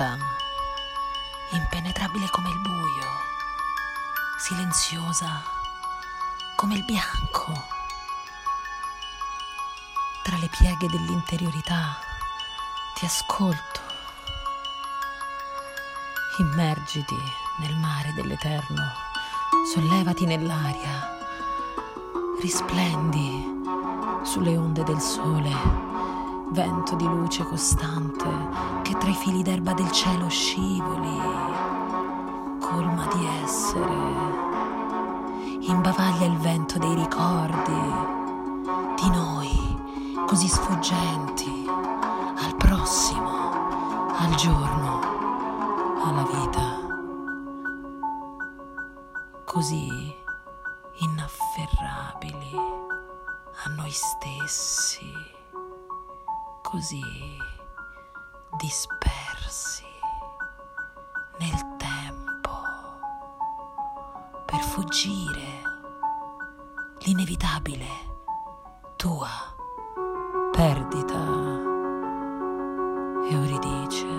vasta, impenetrabile come il buio, silenziosa come il bianco. Tra le pieghe dell'interiorità ti ascolto. Immergiti nel mare dell'eterno, sollevati nell'aria, risplendi sulle onde del sole vento di luce costante che tra i fili d'erba del cielo scivoli, colma di essere, imbavaglia il vento dei ricordi di noi, così sfuggenti al prossimo, al giorno, alla vita, così inafferrabili a noi stessi così dispersi nel tempo per fuggire l'inevitabile tua perdita. Euridice.